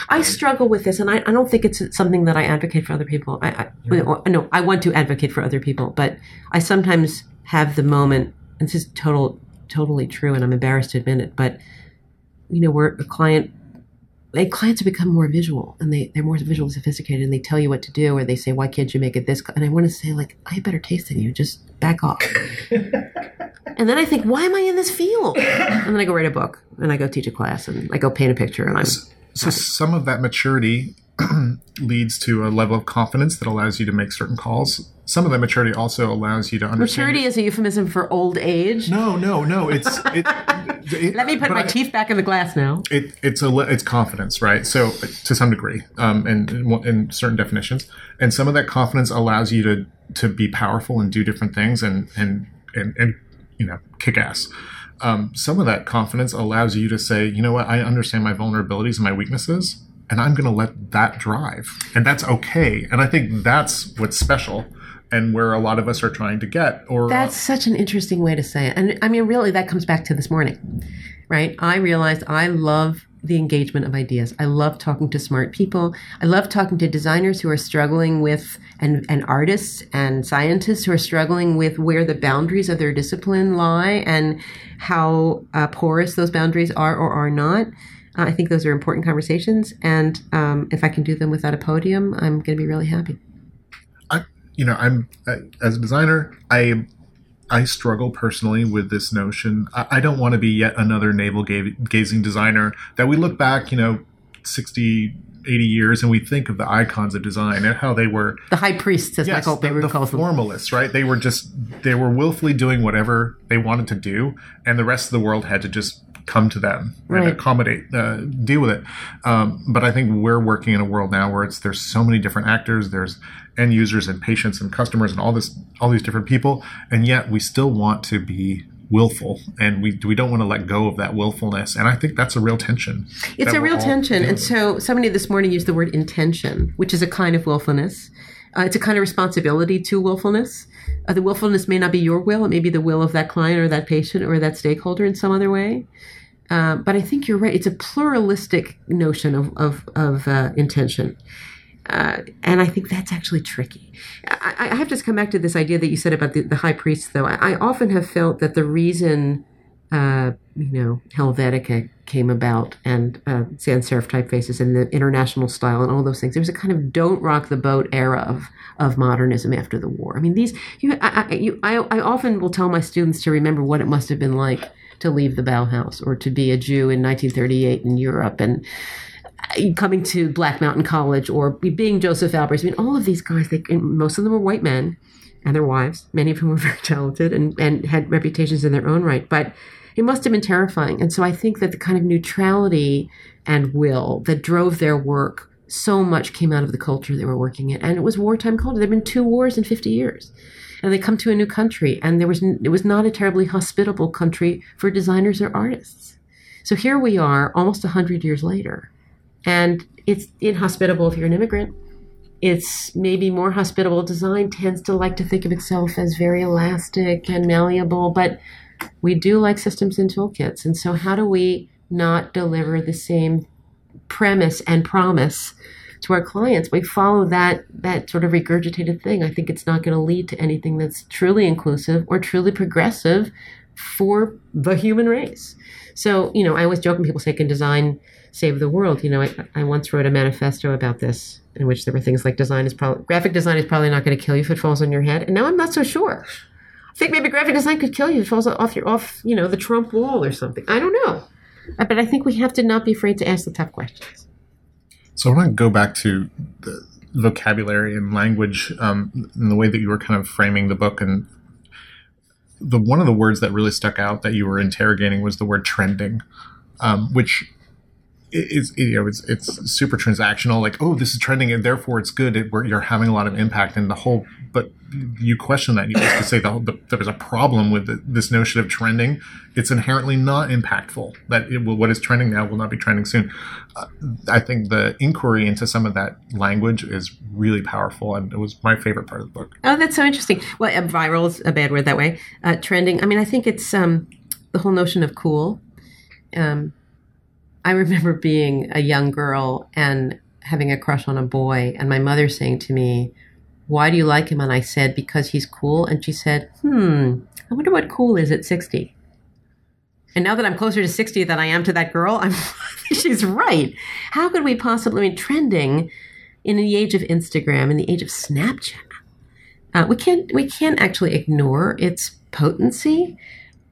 I struggle with this, and I, I don't think it's something that I advocate for other people. I, I well, no, I want to advocate for other people, but I sometimes have the moment. And this is total, totally true, and I'm embarrassed to admit it. But you know, we're a client, like clients have become more visual, and they they're more visually sophisticated, and they tell you what to do, or they say, "Why can't you make it this?" And I want to say, like, I have better taste than you. Just back off. and then I think, why am I in this field? And then I go write a book, and I go teach a class, and I go paint a picture, and I'm So some of that maturity leads to a level of confidence that allows you to make certain calls. Some of that maturity also allows you to understand. Maturity is a euphemism for old age. No, no, no. It's it. it Let me put my I- teeth back in the glass now. it, it's a it's confidence, right? So to some degree, um, and in, in certain definitions, and some of that confidence allows you to to be powerful and do different things, and and and, and you know, kick ass. Um, some of that confidence allows you to say, you know what, I understand my vulnerabilities and my weaknesses, and I'm going to let that drive, and that's okay. And I think that's what's special, and where a lot of us are trying to get. Or That's such an interesting way to say it. And I mean, really, that comes back to this morning, right? I realized I love the engagement of ideas. I love talking to smart people. I love talking to designers who are struggling with, and, and artists and scientists who are struggling with where the boundaries of their discipline lie and how uh, porous those boundaries are or are not. Uh, I think those are important conversations. And um, if I can do them without a podium, I'm going to be really happy. I, you know, I'm uh, as a designer, I I struggle personally with this notion. I, I don't want to be yet another navel gazing designer that we look back, you know, 60, 80 years and we think of the icons of design and how they were the high priests, as yes, Michael the, the formalists, them. right? They were just they were willfully doing whatever they wanted to do, and the rest of the world had to just come to them right. and accommodate, uh, deal with it. Um, but I think we're working in a world now where it's there's so many different actors. There's end users and patients and customers and all this all these different people, and yet we still want to be willful and we we don't want to let go of that willfulness and i think that's a real tension it's a real tension and so somebody this morning used the word intention which is a kind of willfulness. Uh, it's a kind of responsibility to willfulness. Uh, the willfulness may not be your will it may be the will of that client or that patient or that stakeholder in some other way. Uh, but i think you're right it's a pluralistic notion of, of, of uh, intention uh, and I think that's actually tricky. I, I, have to come back to this idea that you said about the, the high priest, though. I, I, often have felt that the reason, uh, you know, Helvetica came about and uh, sans serif typefaces and the international style and all those things, there was a kind of don't rock the boat era of, of modernism after the war. I mean, these, you, I, I, you, I, I often will tell my students to remember what it must have been like to leave the Bauhaus or to be a Jew in 1938 in Europe and coming to Black Mountain College or being Josef Albers. I mean, all of these guys, they, most of them were white men and their wives. Many of whom were very talented and, and had reputations in their own right. But it must have been terrifying. And so I think that the kind of neutrality and will that drove their work so much came out of the culture they were working in. And it was wartime culture. There have been two wars in 50 years. And they come to a new country, and there was it was not a terribly hospitable country for designers or artists. So here we are, almost 100 years later, and it's inhospitable if you're an immigrant. It's maybe more hospitable. Design tends to like to think of itself as very elastic and malleable, but we do like systems and toolkits. And so, how do we not deliver the same premise and promise to our clients? We follow that that sort of regurgitated thing. I think it's not going to lead to anything that's truly inclusive or truly progressive for the human race. So, you know, I always joke when people say, "Can design save the world?" You know, I, I once wrote a manifesto about this, in which there were things like design is probably graphic design is probably not going to kill you if it falls on your head, and now I'm not so sure. I think maybe graphic design could kill you if it falls off your off, you know, the Trump wall or something. I don't know, uh, but I think we have to not be afraid to ask the tough questions. So I want to go back to the vocabulary and language um, in the way that you were kind of framing the book and the one of the words that really stuck out that you were interrogating was the word trending, um, which is you know it's it's super transactional. Like oh, this is trending and therefore it's good. It, you're having a lot of impact, and the whole. But you question that. You have to say the, the, there's a problem with the, this notion of trending. It's inherently not impactful. That it will, what is trending now will not be trending soon. Uh, I think the inquiry into some of that language is really powerful, and it was my favorite part of the book. Oh, that's so interesting. Well, uh, viral is a bad word that way. Uh, trending. I mean, I think it's um, the whole notion of cool. Um, I remember being a young girl and having a crush on a boy, and my mother saying to me, why do you like him? And I said, because he's cool. And she said, hmm, I wonder what cool is at 60. And now that I'm closer to 60 than I am to that girl, I'm she's right. How could we possibly I mean trending in the age of Instagram, in the age of Snapchat? Uh, we can't we can't actually ignore its potency.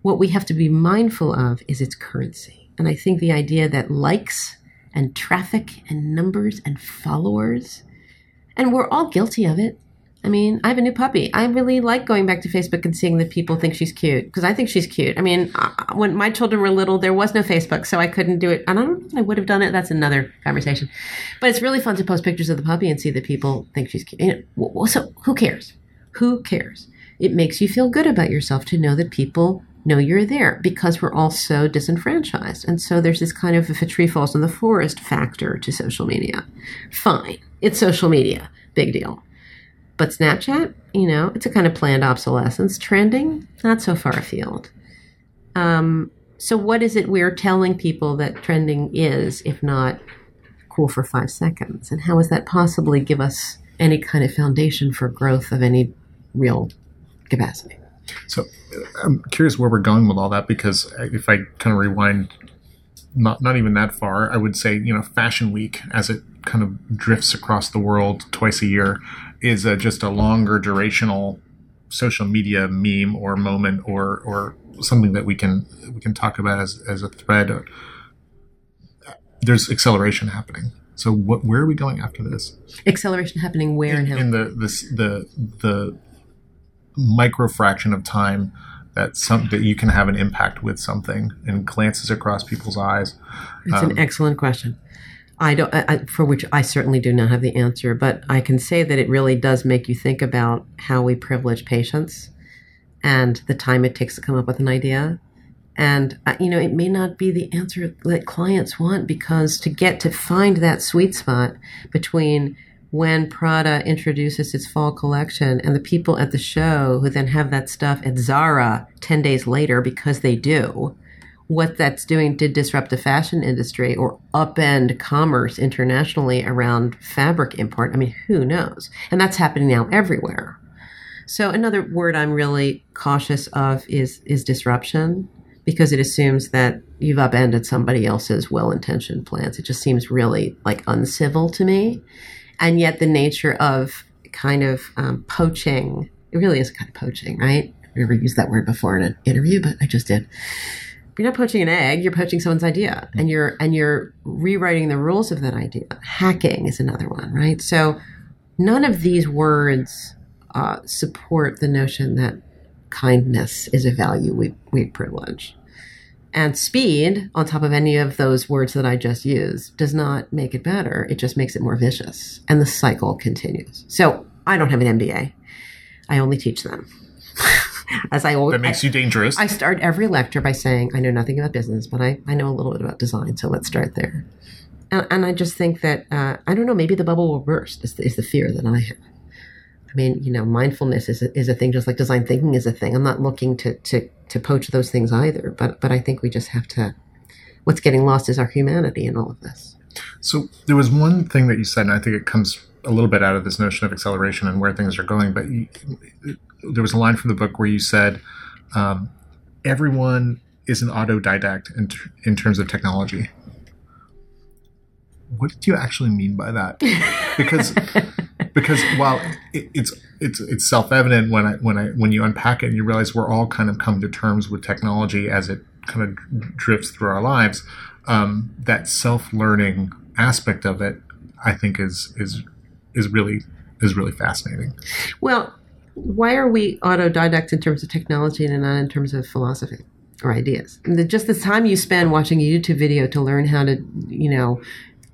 What we have to be mindful of is its currency. And I think the idea that likes and traffic and numbers and followers, and we're all guilty of it. I mean, I have a new puppy. I really like going back to Facebook and seeing that people think she's cute because I think she's cute. I mean, when my children were little, there was no Facebook, so I couldn't do it. And I don't know I would have done it. That's another conversation. But it's really fun to post pictures of the puppy and see that people think she's cute. You know, so who cares? Who cares? It makes you feel good about yourself to know that people know you're there because we're all so disenfranchised. And so there's this kind of if a tree falls in the forest factor to social media. Fine. It's social media. Big deal but Snapchat, you know, it's a kind of planned obsolescence. Trending, not so far afield. Um, So, what is it we're telling people that trending is, if not cool for five seconds? And how does that possibly give us any kind of foundation for growth of any real capacity? So I'm curious where we're going with all that because if I kind of rewind not not even that far, I would say you know Fashion Week as it kind of drifts across the world twice a year is a, just a longer durational social media meme or moment or or something that we can we can talk about as as a thread. There's acceleration happening. So what, where are we going after this? Acceleration happening where in, and how? in the this the the micro fraction of time that some that you can have an impact with something and glances across people's eyes. It's Um, an excellent question. I don't, I, for which I certainly do not have the answer, but I can say that it really does make you think about how we privilege patience and the time it takes to come up with an idea. And, uh, you know, it may not be the answer that clients want because to get to find that sweet spot between when Prada introduces its fall collection and the people at the show who then have that stuff at Zara 10 days later because they do, what that's doing to disrupt the fashion industry or upend commerce internationally around fabric import. I mean, who knows? And that's happening now everywhere. So another word I'm really cautious of is is disruption because it assumes that you've upended somebody else's well-intentioned plans. It just seems really like uncivil to me. And yet the nature of kind of um, poaching, it really is kind of poaching, right? I've never used that word before in an interview, but I just did. You're not poaching an egg you're poaching someone's idea. And you're and you're rewriting the rules of that idea. Hacking is another one right? So none of these words uh, support the notion that kindness is a value we, we privilege and speed on top of any of those words that i just used does not make it better it just makes it more vicious and the cycle continues so i don't have an mba i only teach them as i always that makes you dangerous. I start every lecture by saying, I know nothing about business, but I, I know a little bit about design, so let's start there. And, and I just think that, uh, I don't know, maybe the bubble will burst, is the, is the fear that I have. I mean, you know, mindfulness is a, is a thing, just like design thinking is a thing. I'm not looking to, to, to poach those things either, but, but I think we just have to, what's getting lost is our humanity in all of this. So there was one thing that you said, and I think it comes a little bit out of this notion of acceleration and where things are going. But you, there was a line from the book where you said, um, "Everyone is an autodidact in, in terms of technology." What do you actually mean by that? Because because while it, it's it's it's self evident when I when I when you unpack it and you realize we're all kind of come to terms with technology as it kind of drifts through our lives, um, that self learning aspect of it, I think is is is really is really fascinating. Well, why are we autodidacts in terms of technology and not in terms of philosophy or ideas? The, just the time you spend watching a YouTube video to learn how to, you know,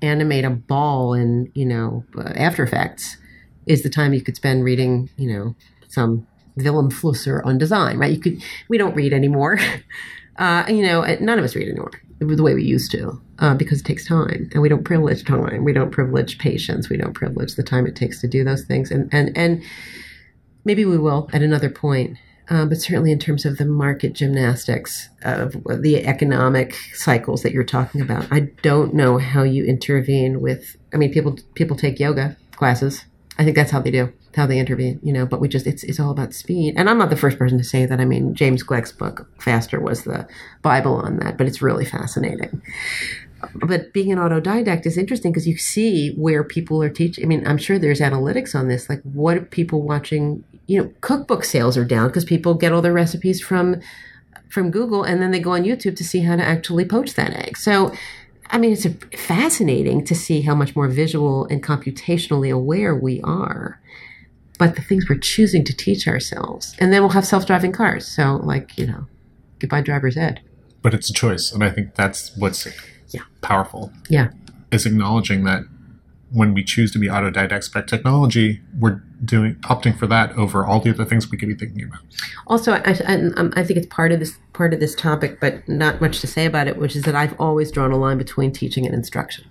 animate a ball in, you know, After Effects is the time you could spend reading, you know, some Vilém Flusser on design, right? You could, we don't read anymore. Uh, you know, none of us read anymore the way we used to uh, because it takes time and we don't privilege time. We don't privilege patience. We don't privilege the time it takes to do those things. And, and, and, maybe we will at another point. Uh, but certainly, in terms of the market gymnastics of the economic cycles that you're talking about, I don't know how you intervene with. I mean, people people take yoga classes. I think that's how they do how they intervene. You know, but we just it's it's all about speed. And I'm not the first person to say that. I mean, James Gleick's book Faster was the bible on that, but it's really fascinating but being an autodidact is interesting because you see where people are teaching. I mean, I'm sure there's analytics on this. Like, what are people watching? You know, cookbook sales are down because people get all their recipes from from Google, and then they go on YouTube to see how to actually poach that egg. So, I mean, it's a, fascinating to see how much more visual and computationally aware we are. But the things we're choosing to teach ourselves, and then we'll have self driving cars. So, like, you know, goodbye driver's ed. But it's a choice, and I think that's what's Yeah. powerful. Yeah. Is acknowledging that when we choose to be autodidacts by technology, we're doing opting for that over all the other things we could be thinking about. Also, I, I, um, I think it's part of this part of this topic, but not much to say about it, which is that I've always drawn a line between teaching and instruction.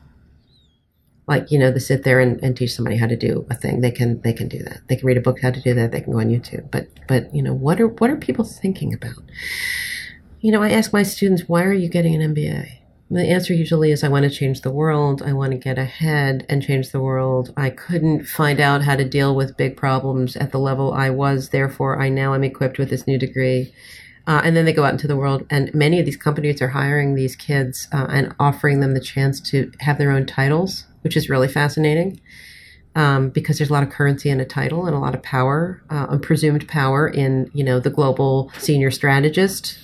Like you know, to sit there and, and teach somebody how to do a thing, they can they can do that. They can read a book how to do that. They can go on YouTube. But but you know, what are what are people thinking about? You know, I ask my students, why are you getting an MBA? The answer usually is I want to change the world. I want to get ahead and change the world. I couldn't find out how to deal with big problems at the level I was. Therefore, I now am equipped with this new degree. Uh, and then they go out into the world, and many of these companies are hiring these kids uh, and offering them the chance to have their own titles, which is really fascinating um, because there's a lot of currency in a title and a lot of power, uh, presumed power in you know the global senior strategist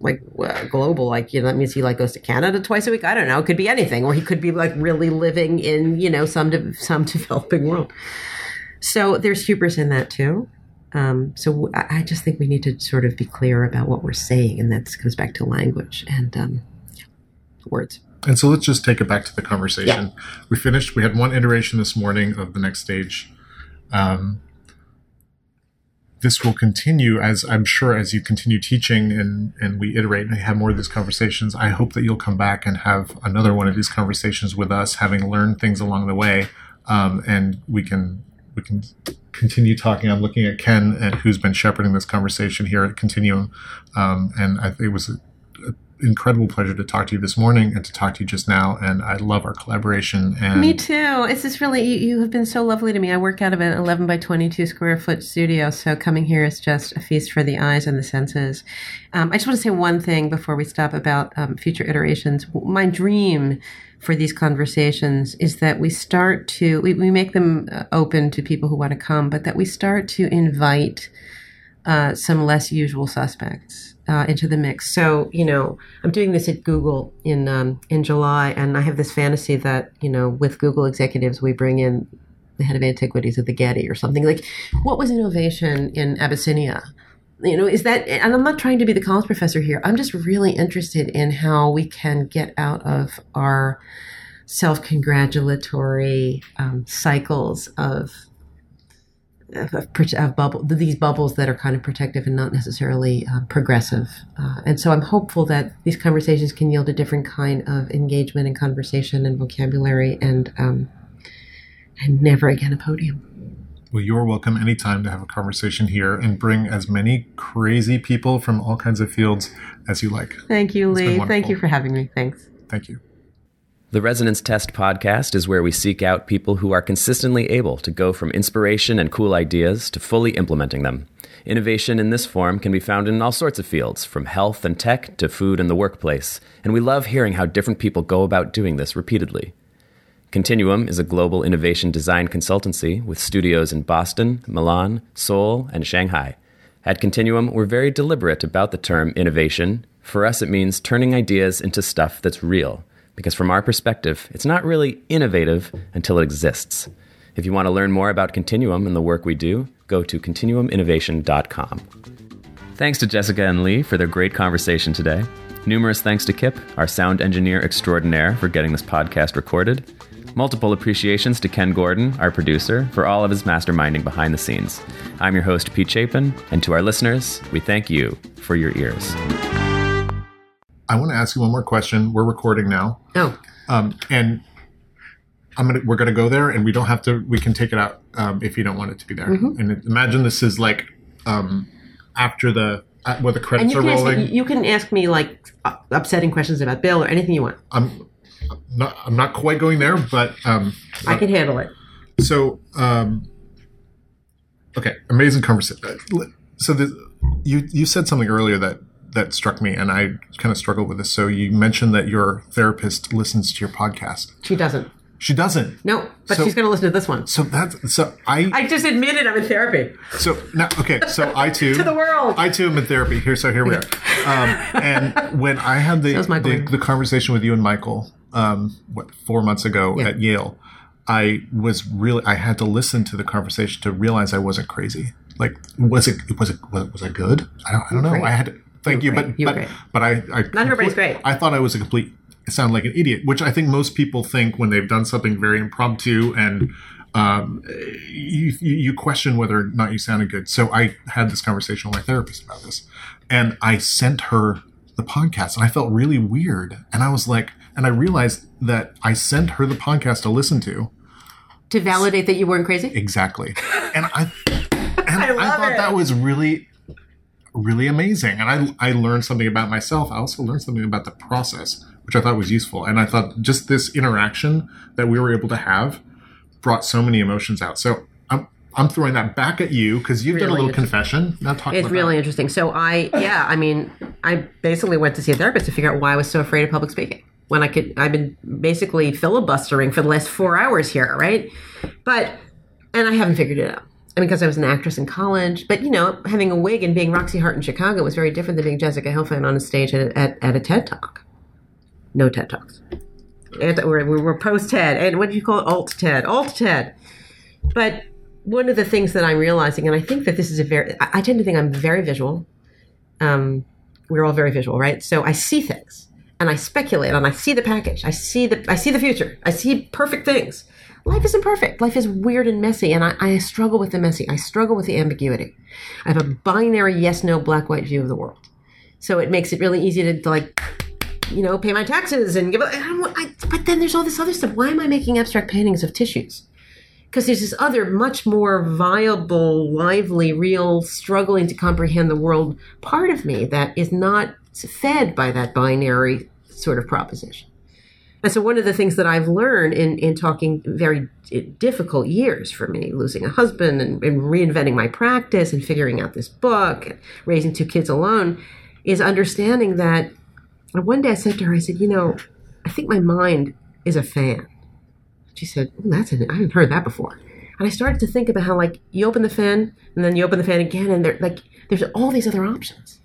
like uh, global like you know that means he like goes to canada twice a week? I don't know. It could be anything. Or he could be like really living in you know some de- some developing world. So there's hubris in that too. Um, so I, I just think we need to sort of be clear about what we're saying and that goes back to language and um, words. And so let's just take it back to the conversation. Yeah. we finished we had one iteration this morning of the next stage. Um, this will continue as I'm sure as you continue teaching and, and we iterate and have more of these conversations. I hope that you'll come back and have another one of these conversations with us, having learned things along the way, um, and we can we can continue talking. I'm looking at Ken, and who's been shepherding this conversation here at Continuum, um, and I, it was. Incredible pleasure to talk to you this morning and to talk to you just now and i love our collaboration and Me too. It's just really you, you have been so lovely to me. I work out of an 11 by 22 square foot studio, so coming here is just a feast for the eyes and the senses. Um, I just want to say one thing before we stop about um, future iterations. My dream for these conversations is that we start to we, we make them uh, open to people who want to come, but that we start to invite uh, some less usual suspects uh, into the mix. So, you know, I'm doing this at Google in um, in July, and I have this fantasy that you know, with Google executives, we bring in the head of antiquities at the Getty or something like. What was innovation in Abyssinia? You know, is that? And I'm not trying to be the college professor here. I'm just really interested in how we can get out of our self-congratulatory um, cycles of of, of, bubble, these bubbles that are kind of protective and not necessarily uh, progressive. Uh, and so I'm hopeful that these conversations can yield a different kind of engagement and conversation and vocabulary and, um, and never again a podium. Well, you're welcome anytime to have a conversation here and bring as many crazy people from all kinds of fields as you like. Thank you, Lee. Thank you for having me. Thanks. Thank you. The Resonance Test podcast is where we seek out people who are consistently able to go from inspiration and cool ideas to fully implementing them. Innovation in this form can be found in all sorts of fields, from health and tech to food and the workplace, and we love hearing how different people go about doing this repeatedly. Continuum is a global innovation design consultancy with studios in Boston, Milan, Seoul, and Shanghai. At Continuum, we're very deliberate about the term innovation. For us, it means turning ideas into stuff that's real, because from our perspective, it's not really innovative until it exists. If you want to learn more about Continuum and the work we do, go to continuuminnovation.com. Thanks to Jessica and Lee for their great conversation today. Numerous thanks to Kip, our sound engineer extraordinaire, for getting this podcast recorded. Multiple appreciations to Ken Gordon, our producer, for all of his masterminding behind the scenes. I'm your host, Pete Chapin, and to our listeners, we thank you for your ears. I want to ask you one more question. We're recording now, Oh, um, and I'm gonna we're gonna go there, and we don't have to. We can take it out um, if you don't want it to be there. Mm-hmm. And imagine this is like um, after the uh, where the and credits you are can, ask rolling. me, you can ask me like uh, upsetting questions about Bill or anything you want. I'm not I'm not quite going there, but um, I can handle it. So, um, okay, amazing conversation. So, the, you you said something earlier that that struck me, and I kind of struggled with this. So, you mentioned that your therapist listens to your podcast. She doesn't. She doesn't. No, but So- she's going to listen to this one. So that's so I, I just admitted I'm in therapy. so now okay so I too To the world. I too am in therapy here so here we are um, and when I had the, the the conversation with you and Michael um, what four months ago Yeah. at Yale I was really I had to listen to the conversation to realize I wasn't crazy like was it was it was, was I good I don't, I don't know great. I had to, thank You you, but. But great. but I, I Not everybody's great. I thought I was a complete sound like an idiot, which I think most people think when they've done something very impromptu and um, you, you question whether or not you sounded good. So I had this conversation with my therapist about this, and I sent her the podcast, and I felt really weird, and I was like, and I realized that I sent her the podcast to listen to To validate that you weren't crazy? exactly, and I and I, love thought it. that was really. Really amazing. And I, I learned something about myself. I also learned something about the process, which I thought was useful. And I thought just this interaction that we were able to have brought so many emotions out. So I'm, I'm throwing that back at you because you've done a little confession. Now talk It's really that. interesting. So I, yeah, I mean, I basically went to see a therapist to figure out why I was so afraid of public speaking. When I could, I've been basically filibustering for the last four hours here, right? But, and I haven't figured it out. And because I was an actress in college, but you know, having a wig and being Roxy Hart in Chicago was very different than being Jessica Helfand on a stage at, at, at a TED Talk. No TED Talks. And we're, we're post TED. And what do you call it? Alt TED. Alt TED. But one of the things that I'm realizing, and I think that this is a very, I, I tend to think I'm very visual. Um, we're all very visual, right? So I see things and I speculate and I see the package. I see the, I see the future. I see perfect things. Life isn't perfect. Life is weird and messy, and I, I struggle with the messy. I struggle with the ambiguity. I have a binary yes, no, black, white view of the world. So it makes it really easy to, to like, you know, pay my taxes and give. I don't, want- I, but then there's all this other stuff. Why am I making abstract paintings of tissues? because there's this other much more viable lively real struggling to comprehend the world part of me that is not fed by that binary sort of proposition and so one of the things that i've learned in, in talking very difficult years for me losing a husband and, and reinventing my practice and figuring out this book raising two kids alone is understanding that and one day i said to her i said you know i think my mind is a fan she said, "Oh, "That's an, I hadn't heard that before." And I started to think about how, like, you open the fan and then you open the fan again, and there, like, there's all these other options,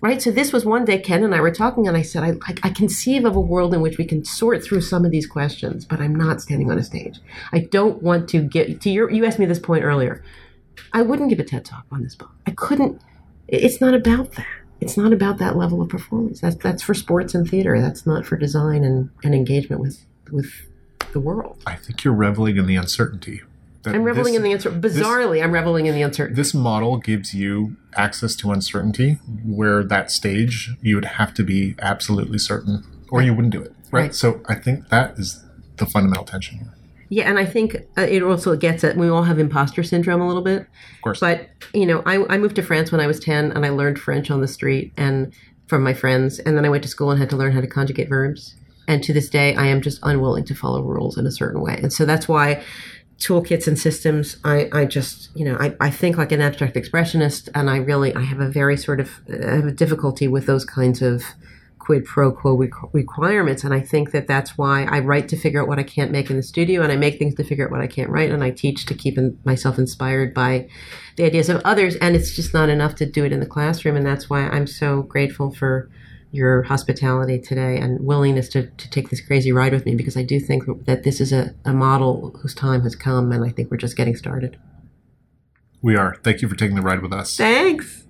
right? So this was one day Ken and I were talking, and I said, "I, I, I conceive of a world in which we can sort through some of these questions, but I'm not standing on a stage. I don't want to get to your. You asked me this point earlier. I wouldn't give a TED talk on this book. I couldn't. It's not about that." It's not about that level of performance. That's that's for sports and theater. That's not for design and, and engagement with with the world. I think you're reveling in the uncertainty. That I'm reveling this- in the answer. Bizarrely, I'm reveling in the uncertainty. This model gives you access to uncertainty, where that stage you would have to be absolutely certain, or you wouldn't do it. Right. Right. So I think that is the fundamental tension here. Yeah, and I think uh, it also gets at we all have imposter syndrome a little bit. Of course. But you know, I, I moved to France when I was ten, and I learned French on the street and from my friends, and then I went to school and had to learn how to conjugate verbs. And to this day, I am just unwilling to follow rules in a certain way, and so that's why toolkits and systems. I, I just you know I, I think like an abstract expressionist, and I really I have a very sort of I have a difficulty with those kinds of quid pro quo requ- requirements. And I think that that's why I write to figure out what I can't make in the studio, and I make things to figure out what I can't write, and I teach to keep in, myself inspired by the ideas of others. And it's just not enough to do it in the classroom, and that's why I'm so grateful for your hospitality today and willingness to, to take this crazy ride with me because I do think that this is a, a model whose time has come, and I think we're just getting started. We are. Thank you for taking the ride with us. Thanks.